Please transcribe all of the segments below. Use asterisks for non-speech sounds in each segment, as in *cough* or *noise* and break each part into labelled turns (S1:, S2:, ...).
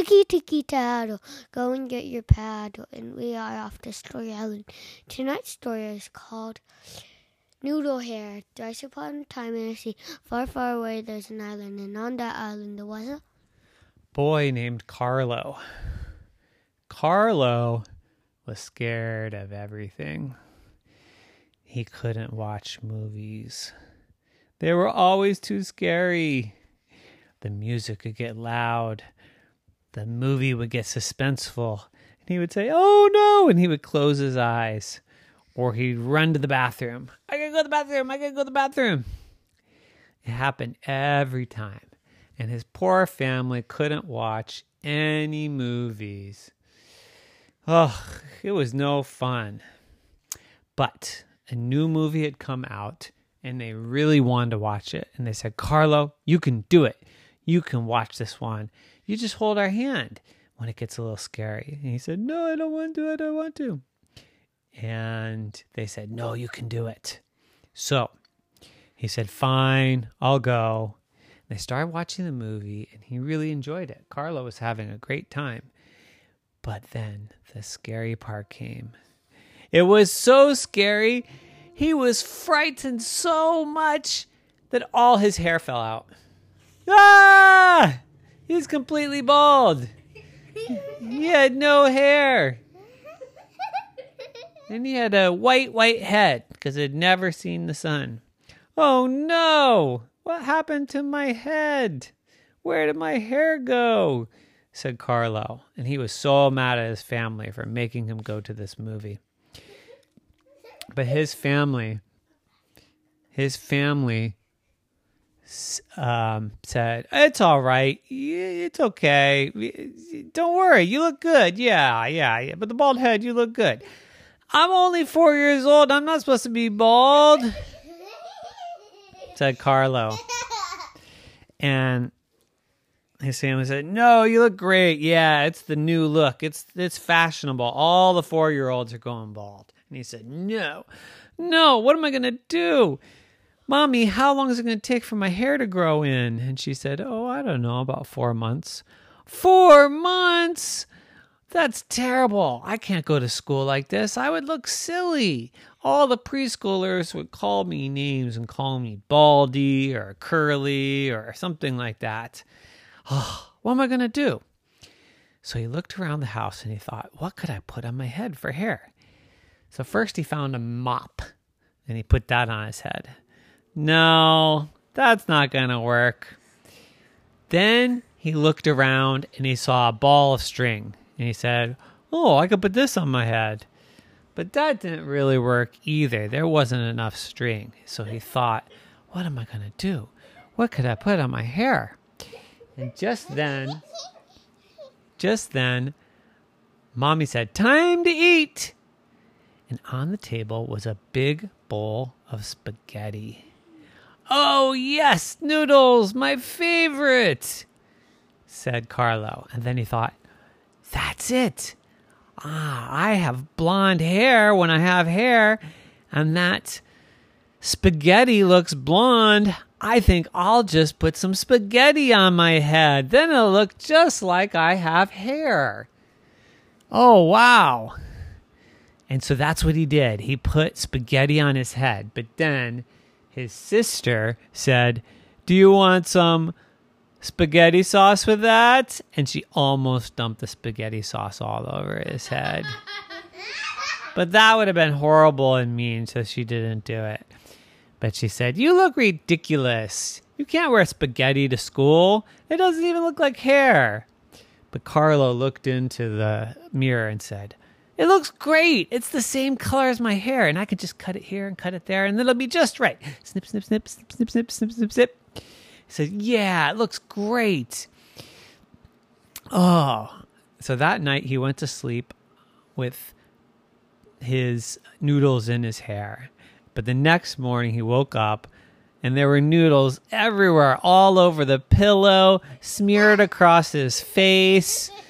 S1: Ticky ticky taddle, go and get your paddle, and we are off to Story Island. Tonight's story is called Noodle Hair. Thrice upon a time in a sea, far, far away, there's an island, and on that island there was a
S2: boy named Carlo. Carlo was scared of everything. He couldn't watch movies. They were always too scary. The music would get loud. The movie would get suspenseful. And he would say, Oh no! And he would close his eyes. Or he'd run to the bathroom. I gotta go to the bathroom. I gotta go to the bathroom. It happened every time. And his poor family couldn't watch any movies. Oh, it was no fun. But a new movie had come out and they really wanted to watch it. And they said, Carlo, you can do it. You can watch this one. You just hold our hand when it gets a little scary. And he said, No, I don't want to. I don't want to. And they said, No, you can do it. So he said, Fine, I'll go. And they started watching the movie and he really enjoyed it. Carlo was having a great time. But then the scary part came. It was so scary he was frightened so much that all his hair fell out. Ah! He's completely bald. He had no hair. And he had a white, white head because he'd never seen the sun. Oh no! What happened to my head? Where did my hair go? said Carlo. And he was so mad at his family for making him go to this movie. But his family, his family um, said, It's all right. It's okay. Don't worry. You look good. Yeah, yeah, yeah. But the bald head, you look good. I'm only four years old. I'm not supposed to be bald, *laughs* said Carlo. And his family said, "No, you look great. Yeah, it's the new look. It's it's fashionable. All the four year olds are going bald." And he said, No, no, what am I going to do? Mommy, how long is it going to take for my hair to grow in? And she said, Oh, I don't know, about four months. Four months? That's terrible. I can't go to school like this. I would look silly. All the preschoolers would call me names and call me Baldy or Curly or something like that. Oh, what am I going to do? So he looked around the house and he thought, What could I put on my head for hair? So first he found a mop and he put that on his head. No, that's not going to work. Then he looked around and he saw a ball of string and he said, Oh, I could put this on my head. But that didn't really work either. There wasn't enough string. So he thought, What am I going to do? What could I put on my hair? And just then, just then, Mommy said, Time to eat and on the table was a big bowl of spaghetti. Oh, yes, noodles, my favorite, said Carlo. And then he thought, that's it. Ah, I have blonde hair when I have hair, and that spaghetti looks blonde. I think I'll just put some spaghetti on my head. Then it'll look just like I have hair. Oh, wow. And so that's what he did. He put spaghetti on his head. But then his sister said, Do you want some spaghetti sauce with that? And she almost dumped the spaghetti sauce all over his head. *laughs* but that would have been horrible and mean, so she didn't do it. But she said, You look ridiculous. You can't wear spaghetti to school. It doesn't even look like hair. But Carlo looked into the mirror and said, it looks great. It's the same color as my hair, and I can just cut it here and cut it there, and it'll be just right. Snip, snip, snip, snip, snip, snip, snip, snip, snip. He said, Yeah, it looks great. Oh. So that night he went to sleep with his noodles in his hair. But the next morning he woke up and there were noodles everywhere, all over the pillow, smeared across his face *laughs*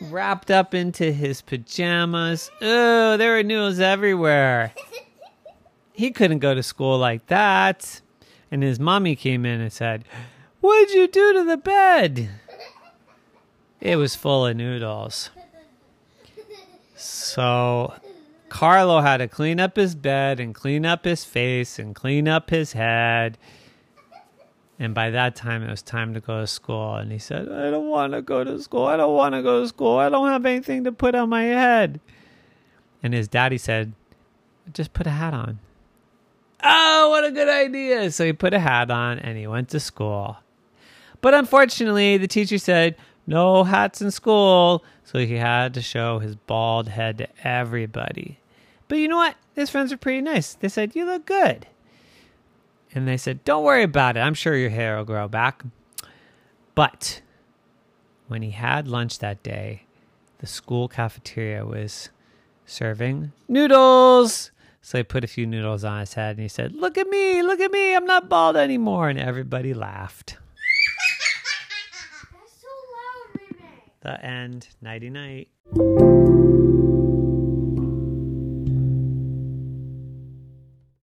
S2: wrapped up into his pajamas. Oh, there were noodles everywhere. He couldn't go to school like that. And his mommy came in and said, What'd you do to the bed? it was full of noodles. So Carlo had to clean up his bed and clean up his face and clean up his head. And by that time, it was time to go to school. And he said, I don't want to go to school. I don't want to go to school. I don't have anything to put on my head. And his daddy said, Just put a hat on. Oh, what a good idea. So he put a hat on and he went to school. But unfortunately, the teacher said, No hats in school. So he had to show his bald head to everybody. But you know what? His friends were pretty nice. They said, You look good. And they said, Don't worry about it. I'm sure your hair will grow back. But when he had lunch that day, the school cafeteria was serving noodles. So he put a few noodles on his head and he said, Look at me, look at me, I'm not bald anymore. And everybody laughed. *laughs*
S1: That's so loud, Mimi.
S2: The end. Nighty night.